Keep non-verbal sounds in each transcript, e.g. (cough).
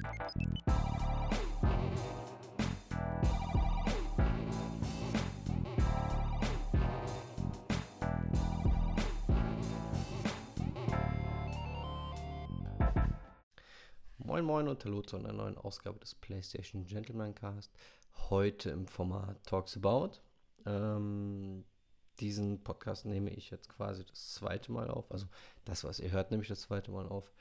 Moin Moin und Hallo zu einer neuen Ausgabe des PlayStation Gentleman Cast. Heute im Format Talks About. Ähm, diesen Podcast nehme ich jetzt quasi das zweite Mal auf. Also das, was ihr hört, nehme ich das zweite Mal auf.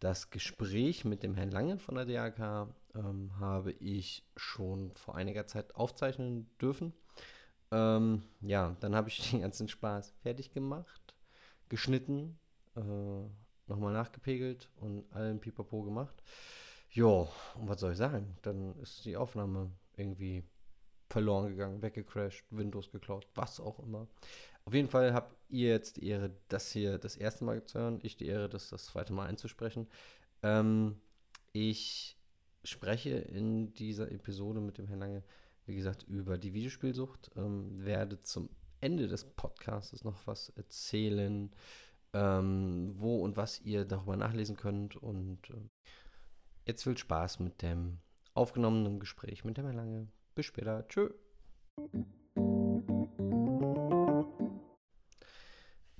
Das Gespräch mit dem Herrn Lange von der DAK ähm, habe ich schon vor einiger Zeit aufzeichnen dürfen. Ähm, ja, dann habe ich (laughs) den ganzen Spaß fertig gemacht, geschnitten, äh, nochmal nachgepegelt und allen Pipapo gemacht. Jo, und was soll ich sagen? Dann ist die Aufnahme irgendwie verloren gegangen, weggecrashed, Windows geklaut, was auch immer. Auf jeden Fall habt ihr jetzt die Ehre, das hier das erste Mal zu hören. Ich die Ehre, das das zweite Mal einzusprechen. Ähm, ich spreche in dieser Episode mit dem Herrn Lange, wie gesagt, über die Videospielsucht. Ähm, werde zum Ende des Podcasts noch was erzählen, ähm, wo und was ihr darüber nachlesen könnt. Und äh, jetzt viel Spaß mit dem aufgenommenen Gespräch mit dem Herrn Lange. Bis später. Tschö.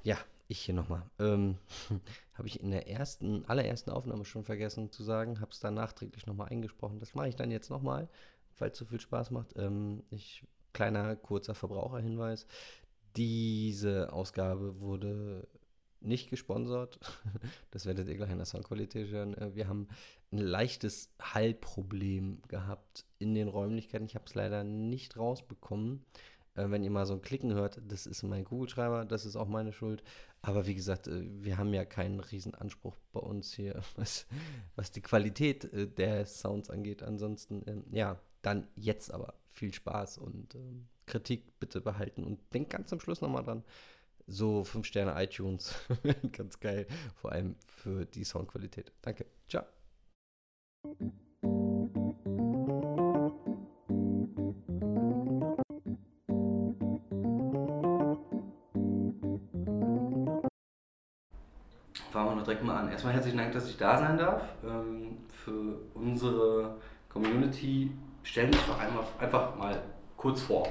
Ja, ich hier nochmal. Ähm, (laughs) habe ich in der ersten, allerersten Aufnahme schon vergessen zu sagen, habe es dann nachträglich nochmal eingesprochen. Das mache ich dann jetzt nochmal, falls es so viel Spaß macht. Ähm, ich, kleiner, kurzer Verbraucherhinweis. Diese Ausgabe wurde nicht gesponsert. (laughs) Das werdet ihr gleich in der Soundqualität hören. Äh, wir haben ein leichtes Hallproblem gehabt in den Räumlichkeiten. Ich habe es leider nicht rausbekommen. Äh, wenn ihr mal so ein Klicken hört, das ist mein Kugelschreiber, das ist auch meine Schuld. Aber wie gesagt, äh, wir haben ja keinen riesen Anspruch bei uns hier, (laughs) was, was die Qualität der Sounds angeht. Ansonsten, ähm, ja, dann jetzt aber viel Spaß und ähm, Kritik bitte behalten. Und denkt ganz zum Schluss nochmal dran, so 5 Sterne iTunes. (laughs) Ganz geil. Vor allem für die Soundqualität. Danke. Ciao. Direkt mal an. Erstmal herzlichen Dank, dass ich da sein darf. Ähm, für unsere Community stellen dich doch einmal einfach mal kurz vor.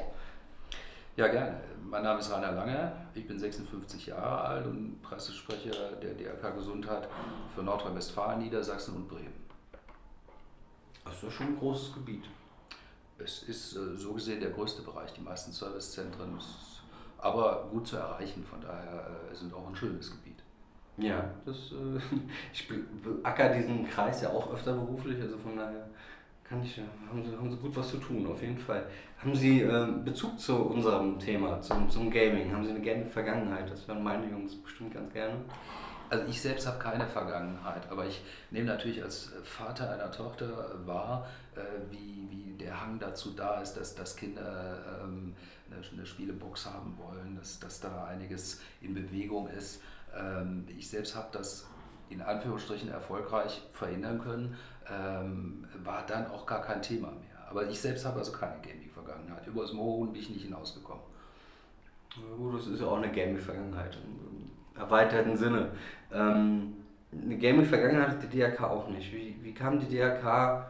Ja, gerne. Mein Name ist Rainer Lange, ich bin 56 Jahre alt und Pressesprecher der DRK Gesundheit für Nordrhein-Westfalen, Niedersachsen und Bremen. Das ist ja schon ein großes Gebiet. Es ist äh, so gesehen der größte Bereich, die meisten Servicezentren, aber gut zu erreichen, von daher äh, sind auch ein schönes Gebiet. Ja, das, äh, (laughs) ich beacker diesen Kreis ja auch öfter beruflich, also von daher kann ich haben Sie, haben Sie gut was zu tun, auf jeden Fall. Haben Sie äh, Bezug zu unserem Thema, zum, zum Gaming? Haben Sie eine Gaming-Vergangenheit? Das hören meine Jungs bestimmt ganz gerne. Also ich selbst habe keine Vergangenheit, aber ich nehme natürlich als Vater einer Tochter wahr, äh, wie, wie der Hang dazu da ist, dass, dass Kinder ähm, eine, eine Spielebox haben wollen, dass, dass da einiges in Bewegung ist. Ähm, ich selbst habe das in Anführungsstrichen erfolgreich verhindern können, ähm, war dann auch gar kein Thema mehr. Aber ich selbst habe also keine Gaming-Vergangenheit. Über das Mohn bin ich nicht hinausgekommen. Ja, das ist ja auch eine Gaming-Vergangenheit im erweiterten Sinne. Ähm, eine Gaming-Vergangenheit hat die DRK auch nicht. Wie, wie kam die DRK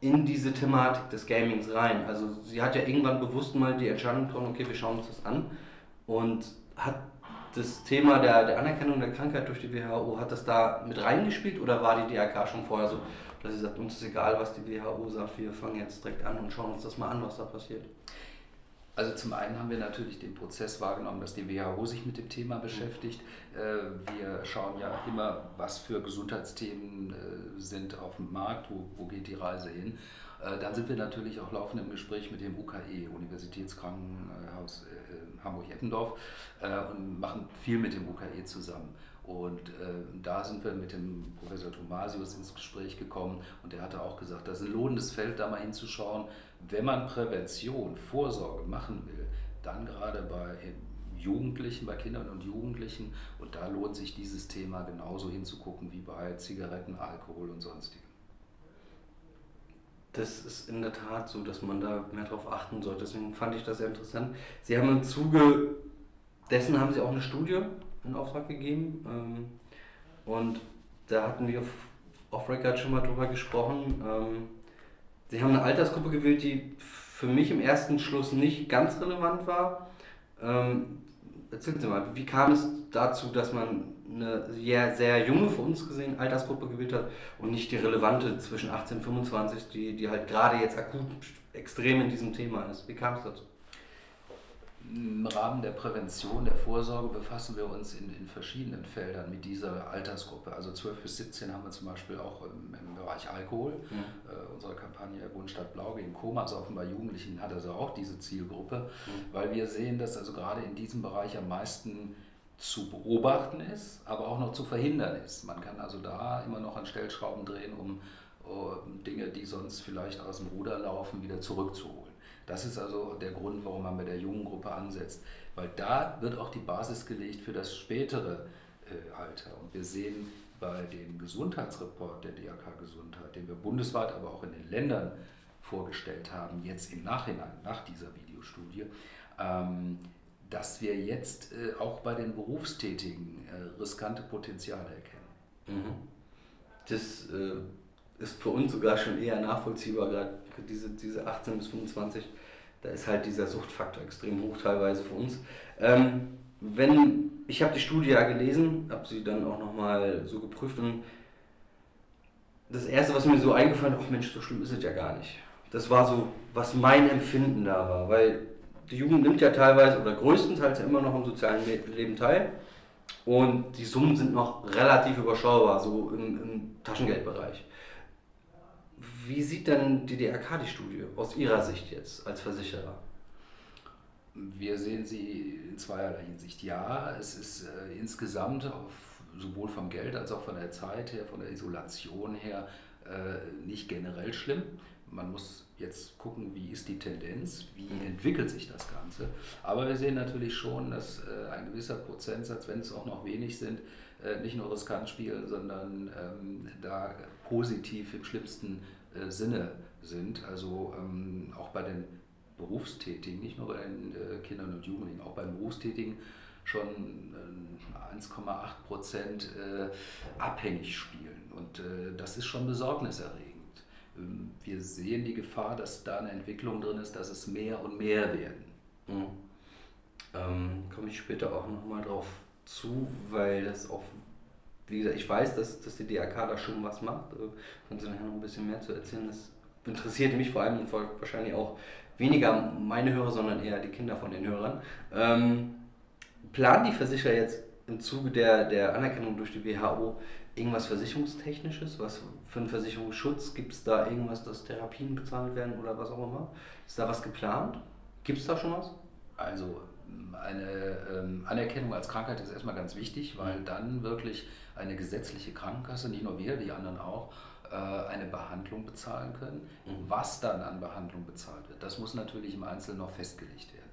in diese Thematik des Gamings rein? Also sie hat ja irgendwann bewusst mal die Entscheidung getroffen, okay, wir schauen uns das an und hat das Thema der, der Anerkennung der Krankheit durch die WHO, hat das da mit reingespielt oder war die DRK schon vorher so, dass sie sagt, uns ist egal, was die WHO sagt, wir fangen jetzt direkt an und schauen uns das mal an, was da passiert? Also zum einen haben wir natürlich den Prozess wahrgenommen, dass die WHO sich mit dem Thema beschäftigt. Äh, wir schauen ja immer, was für Gesundheitsthemen äh, sind auf dem Markt, wo, wo geht die Reise hin. Äh, dann sind wir natürlich auch laufend im Gespräch mit dem UKE, Universitätskrankenhaus Hamburg-Eppendorf, und machen viel mit dem UKE zusammen. Und äh, da sind wir mit dem Professor Thomasius ins Gespräch gekommen und der hatte auch gesagt, das ist ein lohnendes Feld, da mal hinzuschauen, wenn man Prävention, Vorsorge machen will, dann gerade bei Jugendlichen, bei Kindern und Jugendlichen. Und da lohnt sich dieses Thema genauso hinzugucken wie bei Zigaretten, Alkohol und sonstigem. Das ist in der Tat so, dass man da mehr darauf achten sollte. Deswegen fand ich das sehr interessant. Sie haben im Zuge dessen haben Sie auch eine Studie in Auftrag gegeben. Ähm, und da hatten wir off-Record schon mal drüber gesprochen. Ähm, Sie haben eine Altersgruppe gewählt, die für mich im ersten Schluss nicht ganz relevant war. Ähm, erzählen Sie mal, wie kam es dazu, dass man eine sehr, sehr junge, für uns gesehen, Altersgruppe gewählt hat und nicht die relevante zwischen 18 und 25, die, die halt gerade jetzt akut extrem in diesem Thema ist? Wie kam es dazu? Im Rahmen der Prävention, der Vorsorge befassen wir uns in, in verschiedenen Feldern mit dieser Altersgruppe. Also 12 bis 17 haben wir zum Beispiel auch im, im Bereich Alkohol. Mhm. Äh, unsere Kampagne Bund Stadt Blau gegen Koma, also offenbar Jugendlichen hat also auch diese Zielgruppe, mhm. weil wir sehen, dass also gerade in diesem Bereich am meisten zu beobachten ist, aber auch noch zu verhindern ist. Man kann also da immer noch an Stellschrauben drehen, um uh, Dinge, die sonst vielleicht aus dem Ruder laufen, wieder zurückzuholen. Das ist also der Grund, warum man bei der jungen Gruppe ansetzt, weil da wird auch die Basis gelegt für das spätere äh, Alter. Und wir sehen bei dem Gesundheitsreport der DRK Gesundheit, den wir bundesweit, aber auch in den Ländern vorgestellt haben, jetzt im Nachhinein, nach dieser Videostudie, ähm, dass wir jetzt äh, auch bei den Berufstätigen äh, riskante Potenziale erkennen. Mhm. Das äh, ist für uns sogar schon eher nachvollziehbar, gerade diese, diese 18 bis 25, da ist halt dieser Suchtfaktor extrem hoch teilweise für uns. Ähm, wenn, ich habe die Studie ja gelesen, habe sie dann auch nochmal so geprüft und das erste, was mir so eingefallen ist, ach Mensch, so schlimm ist es ja gar nicht. Das war so, was mein Empfinden da war, weil die Jugend nimmt ja teilweise oder größtenteils immer noch am sozialen Leben teil und die Summen sind noch relativ überschaubar, so im, im Taschengeldbereich. Wie sieht denn die DRK die Studie aus Ihrer Sicht jetzt als Versicherer? Wir sehen sie in zweierlei Hinsicht. Ja, es ist äh, insgesamt auf, sowohl vom Geld als auch von der Zeit her, von der Isolation her äh, nicht generell schlimm. Man muss jetzt gucken, wie ist die Tendenz, wie entwickelt sich das Ganze. Aber wir sehen natürlich schon, dass äh, ein gewisser Prozentsatz, wenn es auch noch wenig sind, nicht nur riskant spielen, sondern ähm, da positiv im schlimmsten äh, Sinne sind. Also ähm, auch bei den Berufstätigen, nicht nur bei den äh, Kindern und Jugendlichen, auch bei den Berufstätigen schon 1,8 äh, Prozent abhängig spielen. Und das ist schon besorgniserregend. Ähm, wir sehen die Gefahr, dass da eine Entwicklung drin ist, dass es mehr und mehr werden. Mhm. Ähm, Komme ich später auch nochmal drauf zu, weil das auch wie gesagt, ich weiß, dass, dass die DRK da schon was macht. Äh, können Sie nachher noch ein bisschen mehr zu erzählen? Das interessiert mich vor allem und wahrscheinlich auch weniger meine Hörer, sondern eher die Kinder von den Hörern. Ähm, planen die Versicherer jetzt im Zuge der, der Anerkennung durch die WHO irgendwas Versicherungstechnisches? Was für einen Versicherungsschutz? Gibt es da irgendwas, dass Therapien bezahlt werden oder was auch immer? Ist da was geplant? Gibt es da schon was? Also eine ähm, Anerkennung als Krankheit ist erstmal ganz wichtig, weil mhm. dann wirklich eine gesetzliche Krankenkasse, nicht nur wir, die anderen auch, äh, eine Behandlung bezahlen können. Mhm. Was dann an Behandlung bezahlt wird, das muss natürlich im Einzelnen noch festgelegt werden.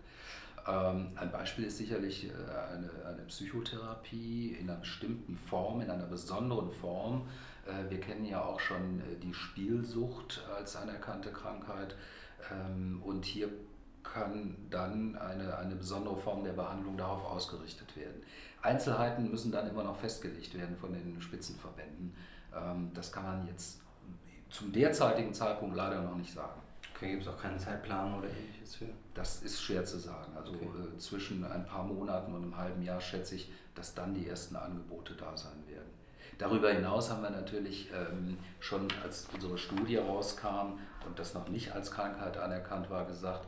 Ähm, ein Beispiel ist sicherlich äh, eine, eine Psychotherapie in einer bestimmten Form, in einer besonderen Form. Äh, wir kennen ja auch schon die Spielsucht als anerkannte Krankheit. Ähm, und hier kann dann eine, eine besondere Form der Behandlung darauf ausgerichtet werden. Einzelheiten müssen dann immer noch festgelegt werden von den Spitzenverbänden. Ähm, das kann man jetzt zum derzeitigen Zeitpunkt leider noch nicht sagen. Okay, gibt es auch keinen Zeitplan oder ähnliches für? Das ist schwer zu sagen. Also okay. Äh, zwischen ein paar Monaten und einem halben Jahr schätze ich, dass dann die ersten Angebote da sein werden. Darüber hinaus haben wir natürlich ähm, schon, als unsere Studie rauskam und das noch nicht als Krankheit anerkannt war, gesagt,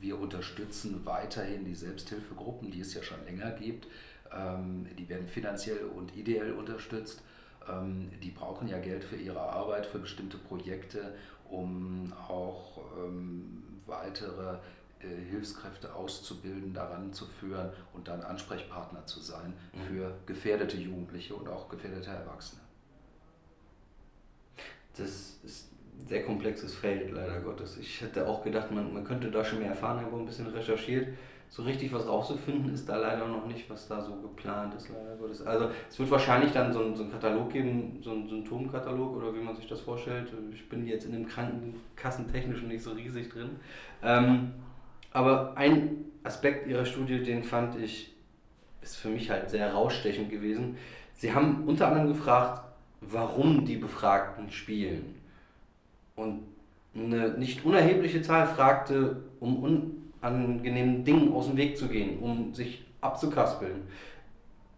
wir unterstützen weiterhin die Selbsthilfegruppen, die es ja schon länger gibt. Ähm, die werden finanziell und ideell unterstützt. Ähm, die brauchen ja Geld für ihre Arbeit, für bestimmte Projekte, um auch ähm, weitere äh, Hilfskräfte auszubilden, daran zu führen und dann Ansprechpartner zu sein mhm. für gefährdete Jugendliche und auch gefährdete Erwachsene. Das ist sehr komplexes Feld, leider Gottes. Ich hätte auch gedacht, man, man könnte da schon mehr erfahren, habe ein bisschen recherchiert. So richtig was rauszufinden ist da leider noch nicht, was da so geplant ist, leider Gottes. Also es wird wahrscheinlich dann so, ein, so einen Katalog geben, so einen Symptomkatalog oder wie man sich das vorstellt. Ich bin jetzt in dem Krankenkassentechnischen nicht so riesig drin. Ähm, aber ein Aspekt Ihrer Studie, den fand ich, ist für mich halt sehr rausstechend gewesen. Sie haben unter anderem gefragt, warum die Befragten spielen. Und eine nicht unerhebliche Zahl fragte, um unangenehmen Dingen aus dem Weg zu gehen, um sich abzukaspeln.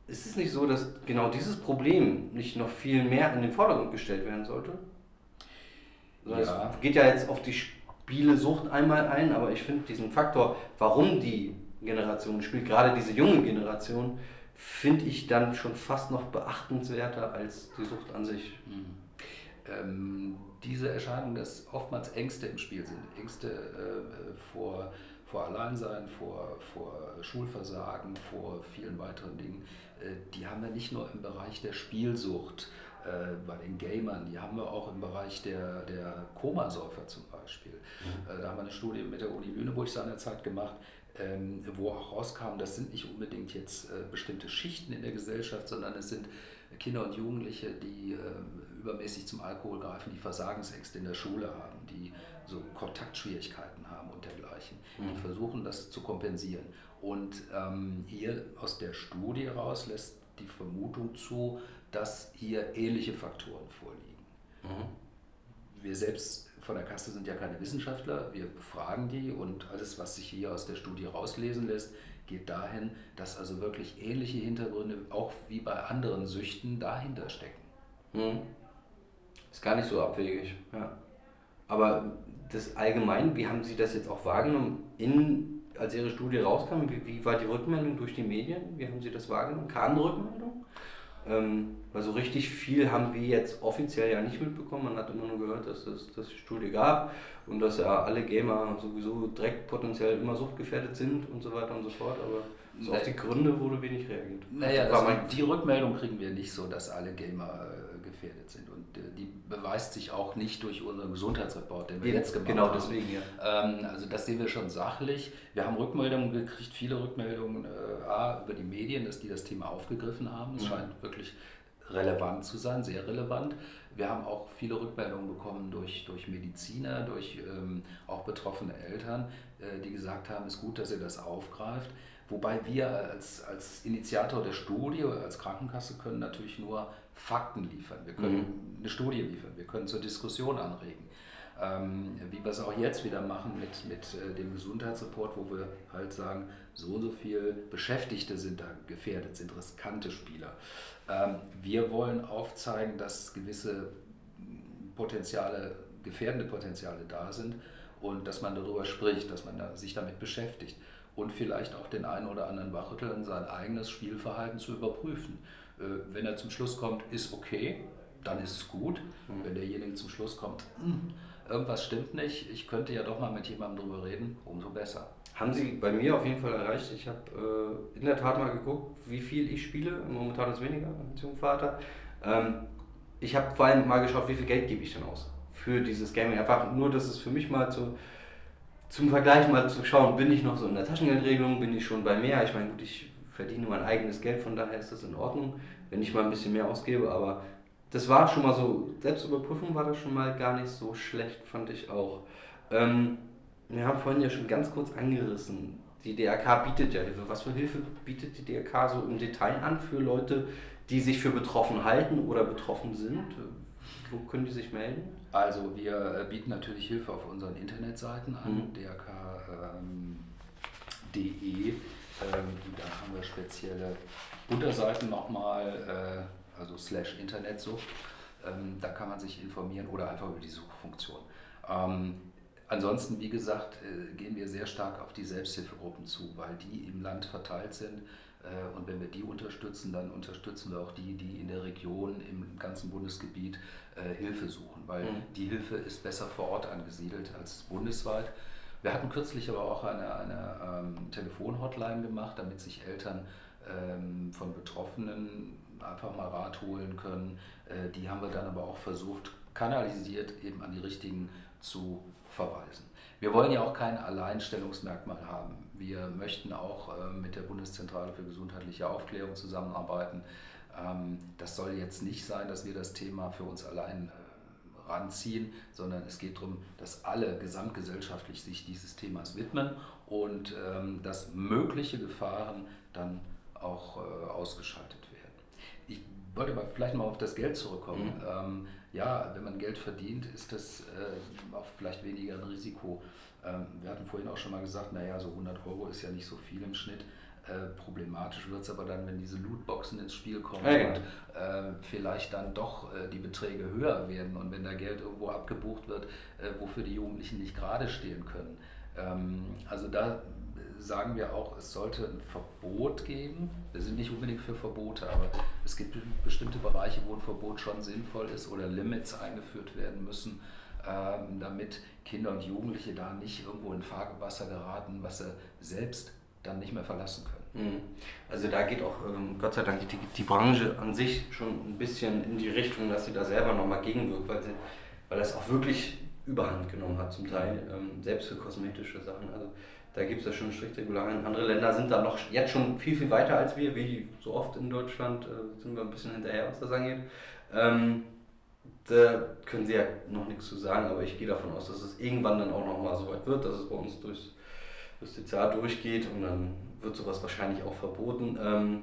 Ist es nicht so, dass genau dieses Problem nicht noch viel mehr in den Vordergrund gestellt werden sollte? Also ja. Es geht ja jetzt auf die Spielesucht einmal ein, aber ich finde diesen Faktor, warum die Generation spielt, gerade diese junge Generation, finde ich dann schon fast noch beachtenswerter als die Sucht an sich. Mhm. Ähm, diese Erscheinung, dass oftmals Ängste im Spiel sind, Ängste äh, vor, vor Alleinsein, vor, vor Schulversagen, vor vielen weiteren Dingen, äh, die haben wir nicht nur im Bereich der Spielsucht äh, bei den Gamern, die haben wir auch im Bereich der, der Komasäufer zum Beispiel. Mhm. Äh, da haben wir eine Studie mit der Uni Lüneburg seinerzeit gemacht, ähm, wo auch rauskam, das sind nicht unbedingt jetzt äh, bestimmte Schichten in der Gesellschaft, sondern es sind Kinder und Jugendliche, die äh, übermäßig zum Alkohol greifen, die Versagensängste in der Schule haben, die so Kontaktschwierigkeiten haben und dergleichen. Mhm. Die versuchen das zu kompensieren. Und ähm, hier aus der Studie heraus lässt die Vermutung zu, dass hier ähnliche Faktoren vorliegen. Mhm. Wir selbst von der Kasse sind ja keine Wissenschaftler, wir befragen die und alles, was sich hier aus der Studie rauslesen lässt, geht dahin, dass also wirklich ähnliche Hintergründe, auch wie bei anderen Süchten, dahinter stecken. Mhm. Ist gar nicht so abwegig, ja. Aber das allgemein, wie haben Sie das jetzt auch wahrgenommen, in, als Ihre Studie rauskam? Wie, wie war die Rückmeldung durch die Medien? Wie haben Sie das wahrgenommen? Kam Rückmeldung? Ähm, weil so richtig viel haben wir jetzt offiziell ja nicht mitbekommen. Man hat immer nur gehört, dass es die Studie gab und dass ja alle Gamer sowieso direkt potenziell immer suchtgefährdet sind und so weiter und so fort. Aber so auf die Gründe wurde wenig reagiert. Naja, also die Rückmeldung kriegen wir nicht so, dass alle Gamer äh, gefährdet sind. Und äh, die beweist sich auch nicht durch unseren Gesundheitsreport, den wir jetzt gemacht genau, haben. Genau, deswegen, ja. Ähm, also das sehen wir schon sachlich. Wir haben Rückmeldungen gekriegt, viele Rückmeldungen äh, A, über die Medien, dass die das Thema aufgegriffen haben. Es mhm. scheint wirklich relevant zu sein, sehr relevant. Wir haben auch viele Rückmeldungen bekommen durch, durch Mediziner, durch ähm, auch betroffene Eltern, äh, die gesagt haben, es ist gut, dass ihr das aufgreift. Wobei wir als, als Initiator der Studie, als Krankenkasse können natürlich nur Fakten liefern, wir können mhm. eine Studie liefern, wir können zur Diskussion anregen. Ähm, wie wir es auch jetzt wieder machen mit, mit äh, dem Gesundheitsreport, wo wir halt sagen, so und so viele Beschäftigte sind da gefährdet, sind riskante Spieler. Ähm, wir wollen aufzeigen, dass gewisse Potenziale, gefährdende Potenziale da sind und dass man darüber spricht, dass man sich damit beschäftigt und vielleicht auch den einen oder anderen wachrütteln, sein eigenes Spielverhalten zu überprüfen. Äh, wenn er zum Schluss kommt, ist okay, dann ist es gut. Mhm. Wenn derjenige zum Schluss kommt, hm, irgendwas stimmt nicht, ich könnte ja doch mal mit jemandem drüber reden, umso besser. Haben Sie bei mir auf jeden Fall erreicht. Ich habe äh, in der Tat mal geguckt, wie viel ich spiele. Momentan ist weniger als Jungvater. Ähm, ich habe vor allem mal geschaut, wie viel Geld gebe ich denn aus für dieses Gaming. Einfach nur, dass es für mich mal zu zum Vergleich mal zu schauen, bin ich noch so in der Taschengeldregelung, bin ich schon bei mehr. Ich meine, gut, ich verdiene mein eigenes Geld, von daher ist das in Ordnung, wenn ich mal ein bisschen mehr ausgebe, aber das war schon mal so, Selbstüberprüfung war das schon mal gar nicht so schlecht, fand ich auch. Ähm, wir haben vorhin ja schon ganz kurz angerissen, die DRK bietet ja Hilfe. Was für Hilfe bietet die DRK so im Detail an für Leute, die sich für betroffen halten oder betroffen sind? Wo können die sich melden? Also wir äh, bieten natürlich Hilfe auf unseren Internetseiten an, mhm. drk.de. Ähm, ähm, da haben wir spezielle Unterseiten nochmal, äh, also slash Internetsucht. Ähm, da kann man sich informieren oder einfach über die Suchfunktion. Ähm, ansonsten, wie gesagt, äh, gehen wir sehr stark auf die Selbsthilfegruppen zu, weil die im Land verteilt sind und wenn wir die unterstützen, dann unterstützen wir auch die, die in der Region, im ganzen Bundesgebiet äh, Hilfe suchen, weil mhm. die Hilfe ist besser vor Ort angesiedelt als bundesweit. Wir hatten kürzlich aber auch eine, eine ähm, Telefonhotline gemacht, damit sich Eltern ähm, von Betroffenen einfach mal Rat holen können. Äh, die haben wir dann aber auch versucht, kanalisiert eben an die richtigen zu verweisen. Wir wollen ja auch kein Alleinstellungsmerkmal haben. Wir möchten auch äh, mit der Bundeszentrale für gesundheitliche Aufklärung zusammenarbeiten. Ähm, das soll jetzt nicht sein, dass wir das Thema für uns allein äh, ranziehen, sondern es geht darum, dass alle gesamtgesellschaftlich sich dieses Themas widmen und ähm, dass mögliche Gefahren dann auch äh, ausgeschaltet werden. Ich wollte aber vielleicht mal auf das Geld zurückkommen. Mhm. Ähm, ja, wenn man Geld verdient, ist das äh, auch vielleicht weniger ein Risiko. Ähm, wir hatten vorhin auch schon mal gesagt, naja, so 100 Euro ist ja nicht so viel im Schnitt. Äh, problematisch wird es aber dann, wenn diese Lootboxen ins Spiel kommen ja. und äh, vielleicht dann doch äh, die Beträge höher werden und wenn da Geld irgendwo abgebucht wird, äh, wofür die Jugendlichen nicht gerade stehen können. Ähm, also da sagen wir auch, es sollte ein Verbot geben. Wir sind nicht unbedingt für Verbote, aber es gibt bestimmte Bereiche, wo ein Verbot schon sinnvoll ist oder Limits eingeführt werden müssen, ähm, damit Kinder und Jugendliche da nicht irgendwo in Fahrwasser geraten, was sie selbst dann nicht mehr verlassen können. Mhm. Also da geht auch ähm, Gott sei Dank die, die Branche an sich schon ein bisschen in die Richtung, dass sie da selber nochmal gegenwirkt, weil, sie, weil das auch wirklich überhand genommen hat zum Teil, ähm, selbst für kosmetische Sachen. Also da gibt es ja schon strikte Regularien. Andere Länder sind da noch jetzt schon viel, viel weiter als wir, wie so oft in Deutschland äh, sind wir ein bisschen hinterher, was das angeht. Ähm, da können Sie ja noch nichts zu sagen, aber ich gehe davon aus, dass es irgendwann dann auch nochmal so weit wird, dass es bei uns durchs Justiziar durchgeht und dann wird sowas wahrscheinlich auch verboten. Ähm,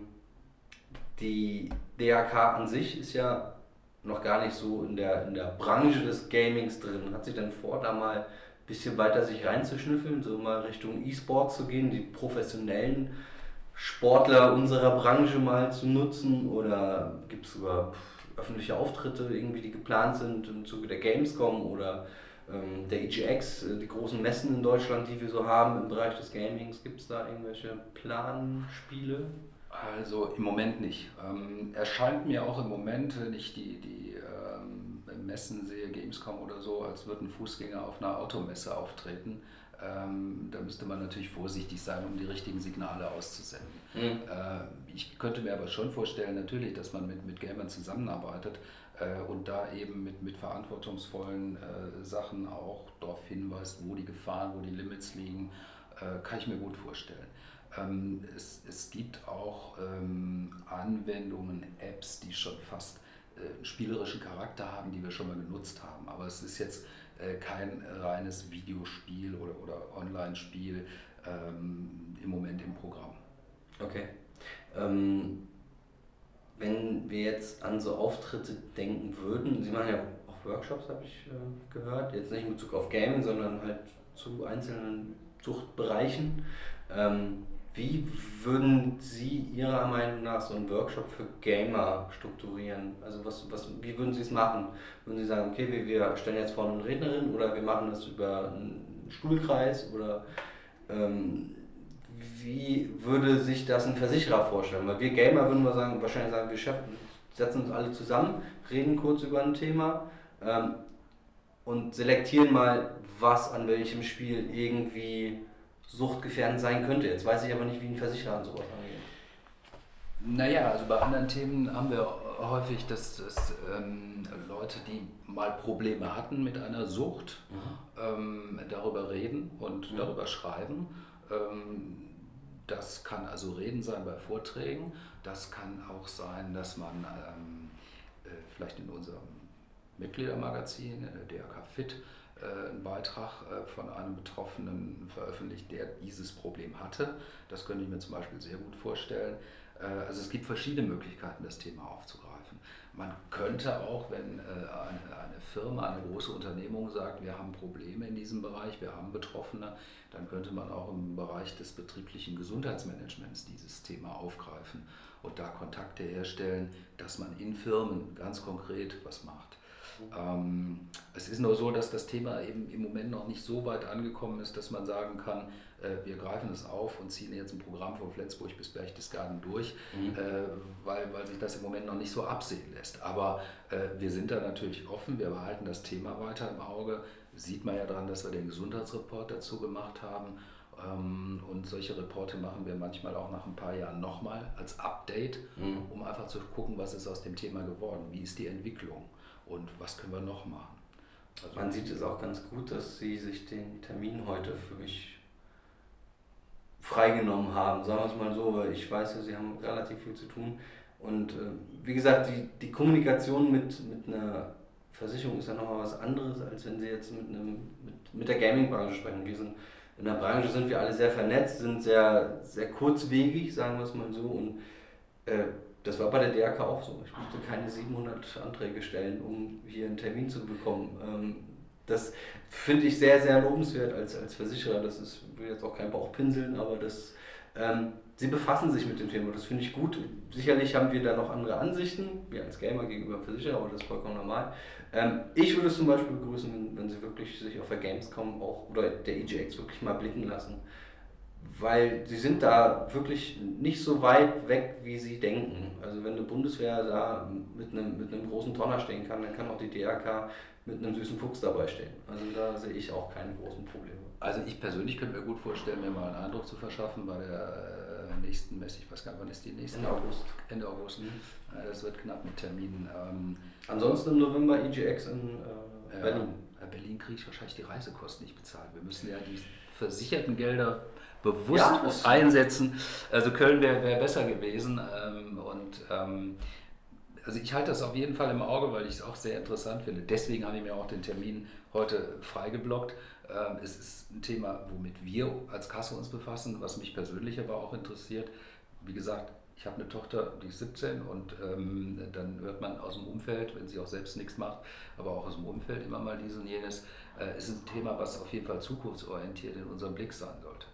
die DAK an sich ist ja noch gar nicht so in der, in der Branche des Gamings drin. Hat sich denn vor, da mal bisschen weiter sich reinzuschnüffeln, so mal Richtung E-Sport zu gehen, die professionellen Sportler unserer Branche mal zu nutzen? Oder gibt es sogar öffentliche Auftritte irgendwie, die geplant sind im Zuge der Gamescom oder ähm, der EGX, äh, die großen Messen in Deutschland, die wir so haben im Bereich des Gamings? Gibt es da irgendwelche Planspiele? Also im Moment nicht. Ähm, erscheint mir auch im Moment, ich die, die ähm, Messen sehe, Gamescom oder so, als würden Fußgänger auf einer Automesse auftreten. Ähm, da müsste man natürlich vorsichtig sein, um die richtigen Signale auszusenden. Mhm. Äh, ich könnte mir aber schon vorstellen, natürlich, dass man mit, mit Gamern zusammenarbeitet äh, und da eben mit, mit verantwortungsvollen äh, Sachen auch darauf hinweist, wo die Gefahren, wo die Limits liegen, äh, kann ich mir gut vorstellen. Ähm, es, es gibt auch ähm, Anwendungen, Apps, die schon fast äh, spielerischen Charakter haben, die wir schon mal genutzt haben. Aber es ist jetzt äh, kein reines Videospiel oder, oder Online-Spiel ähm, im Moment im Programm. Okay. Ähm, wenn wir jetzt an so Auftritte denken würden, Sie machen ja auch Workshops, habe ich äh, gehört, jetzt nicht in Bezug auf Gaming, sondern halt zu einzelnen Suchtbereichen. Ähm, wie würden Sie Ihrer Meinung nach so einen Workshop für Gamer strukturieren? Also was, was, wie würden Sie es machen? Würden Sie sagen, okay, wir, stellen jetzt vorne eine Rednerin oder wir machen das über einen Stuhlkreis oder ähm, wie würde sich das ein Versicherer vorstellen? Weil wir Gamer würden wir sagen, wahrscheinlich sagen, wir setzen uns alle zusammen, reden kurz über ein Thema ähm, und selektieren mal, was an welchem Spiel irgendwie suchtgefährdend sein könnte. Jetzt weiß ich aber nicht, wie ein Versicherer an sowas angeht. Naja, also bei anderen Themen haben wir häufig, dass, dass ähm, Leute, die mal Probleme hatten mit einer Sucht, mhm. ähm, darüber reden und mhm. darüber schreiben. Ähm, das kann also Reden sein bei Vorträgen. Das kann auch sein, dass man ähm, äh, vielleicht in unserem Mitgliedermagazin, äh, DRK Fit, einen Beitrag äh, von einem Betroffenen veröffentlicht, der dieses Problem hatte. Das könnte ich mir zum Beispiel sehr gut vorstellen. Äh, also es gibt verschiedene Möglichkeiten, das Thema aufzugreifen. Man könnte auch, wenn eine Firma, eine große Unternehmung sagt, wir haben Probleme in diesem Bereich, wir haben Betroffene, dann könnte man auch im Bereich des betrieblichen Gesundheitsmanagements dieses Thema aufgreifen und da Kontakte herstellen, dass man in Firmen ganz konkret was macht. Ähm, es ist nur so, dass das Thema eben im Moment noch nicht so weit angekommen ist, dass man sagen kann, äh, wir greifen es auf und ziehen jetzt ein Programm von Flensburg bis Berchtesgaden durch, mhm. äh, weil, weil sich das im Moment noch nicht so absehen lässt. Aber äh, wir sind da natürlich offen, wir behalten das Thema weiter im Auge. Sieht man ja daran, dass wir den Gesundheitsreport dazu gemacht haben. Ähm, und solche Reporte machen wir manchmal auch nach ein paar Jahren nochmal als Update, mhm. um einfach zu gucken, was ist aus dem Thema geworden, wie ist die Entwicklung und was können wir noch machen. Also Man sieht es auch ganz gut, dass Sie sich den Termin heute für mich freigenommen haben, sagen wir es mal so, weil ich weiß ja, Sie haben relativ viel zu tun. Und äh, wie gesagt, die, die Kommunikation mit, mit einer Versicherung ist ja nochmal was anderes, als wenn Sie jetzt mit, einem, mit, mit der Gaming-Branche sprechen. Wir sind, in der Branche sind wir alle sehr vernetzt, sind sehr, sehr kurzwegig, sagen wir es mal so. Und äh, das war bei der DRK auch so. Ich musste keine 700 Anträge stellen, um hier einen Termin zu bekommen. Ähm, das finde ich sehr, sehr lobenswert als, als Versicherer. Das ist, will jetzt auch kein Bauchpinseln, aber das, ähm, sie befassen sich mit dem Thema. Das finde ich gut. Sicherlich haben wir da noch andere Ansichten, wir als Gamer gegenüber Versicherer, aber das ist vollkommen normal. Ähm, ich würde es zum Beispiel begrüßen, wenn, sie wirklich sich auf der Gamescom auch oder der EGX wirklich mal blicken lassen weil sie sind da wirklich nicht so weit weg, wie sie denken. Also wenn eine Bundeswehr da mit einem, mit einem großen Tonner stehen kann, dann kann auch die DRK mit einem süßen Fuchs dabei stehen. Also da sehe ich auch keine großen Probleme. Also ich persönlich könnte mir gut vorstellen, mir mal einen Eindruck zu verschaffen bei der äh, nächsten Messe. Ich weiß gar nicht, wann ist die nächste? Ende August. Ende August. Mhm. Das wird knapp mit Terminen. Ähm, Ansonsten im November EGX in äh, Berlin. Ja, Berlin kriege ich wahrscheinlich die Reisekosten nicht bezahlt. Wir müssen ja die versicherten Gelder bewusst ja, einsetzen. Also Köln wäre wär besser gewesen. Ähm, und ähm, also ich halte das auf jeden Fall im Auge, weil ich es auch sehr interessant finde. Deswegen habe ich mir auch den Termin heute freigeblockt. Ähm, es ist ein Thema, womit wir als Kasse uns befassen, was mich persönlich aber auch interessiert. Wie gesagt, ich habe eine Tochter, die ist 17 und ähm, dann hört man aus dem Umfeld, wenn sie auch selbst nichts macht, aber auch aus dem Umfeld immer mal dies und jenes, äh, ist ein Thema, was auf jeden Fall zukunftsorientiert in unserem Blick sein sollte.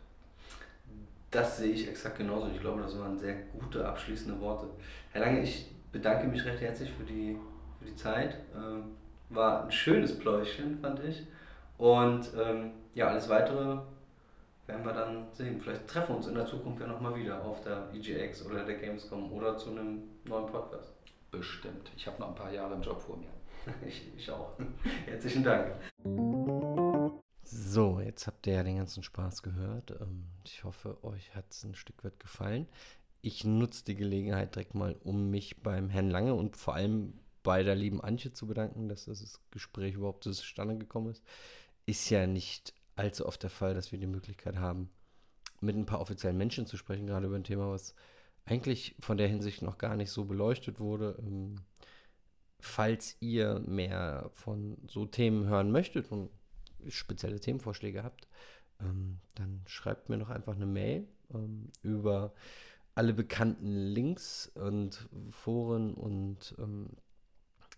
Das sehe ich exakt genauso. Ich glaube, das waren sehr gute abschließende Worte. Herr Lange, ich bedanke mich recht herzlich für die, für die Zeit. Ähm, war ein schönes Pläuschen, fand ich. Und ähm, ja, alles weitere werden wir dann sehen. Vielleicht treffen wir uns in der Zukunft ja nochmal wieder auf der EGX oder der Gamescom oder zu einem neuen Podcast. Bestimmt. Ich habe noch ein paar Jahre im Job vor mir. (laughs) ich, ich auch. (laughs) Herzlichen Dank. So, jetzt habt ihr ja den ganzen Spaß gehört. Ähm, ich hoffe, euch hat es ein Stück weit gefallen. Ich nutze die Gelegenheit direkt mal, um mich beim Herrn Lange und vor allem bei der lieben Antje zu bedanken, dass das Gespräch überhaupt zustande gekommen ist. Ist ja nicht allzu oft der Fall, dass wir die Möglichkeit haben, mit ein paar offiziellen Menschen zu sprechen, gerade über ein Thema, was eigentlich von der Hinsicht noch gar nicht so beleuchtet wurde. Ähm, falls ihr mehr von so Themen hören möchtet und spezielle Themenvorschläge habt, ähm, dann schreibt mir noch einfach eine Mail ähm, über alle bekannten Links und Foren und ähm,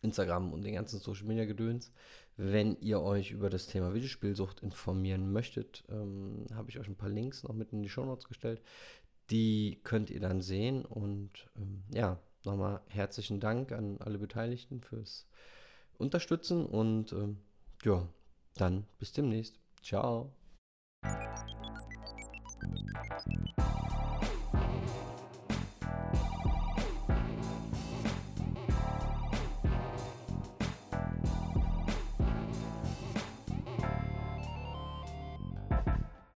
Instagram und den ganzen Social Media Gedöns. Wenn ihr euch über das Thema Videospielsucht informieren möchtet, ähm, habe ich euch ein paar Links noch mit in die Show Notes gestellt. Die könnt ihr dann sehen und ähm, ja, nochmal herzlichen Dank an alle Beteiligten fürs Unterstützen und ähm, ja, dann bis demnächst. Ciao.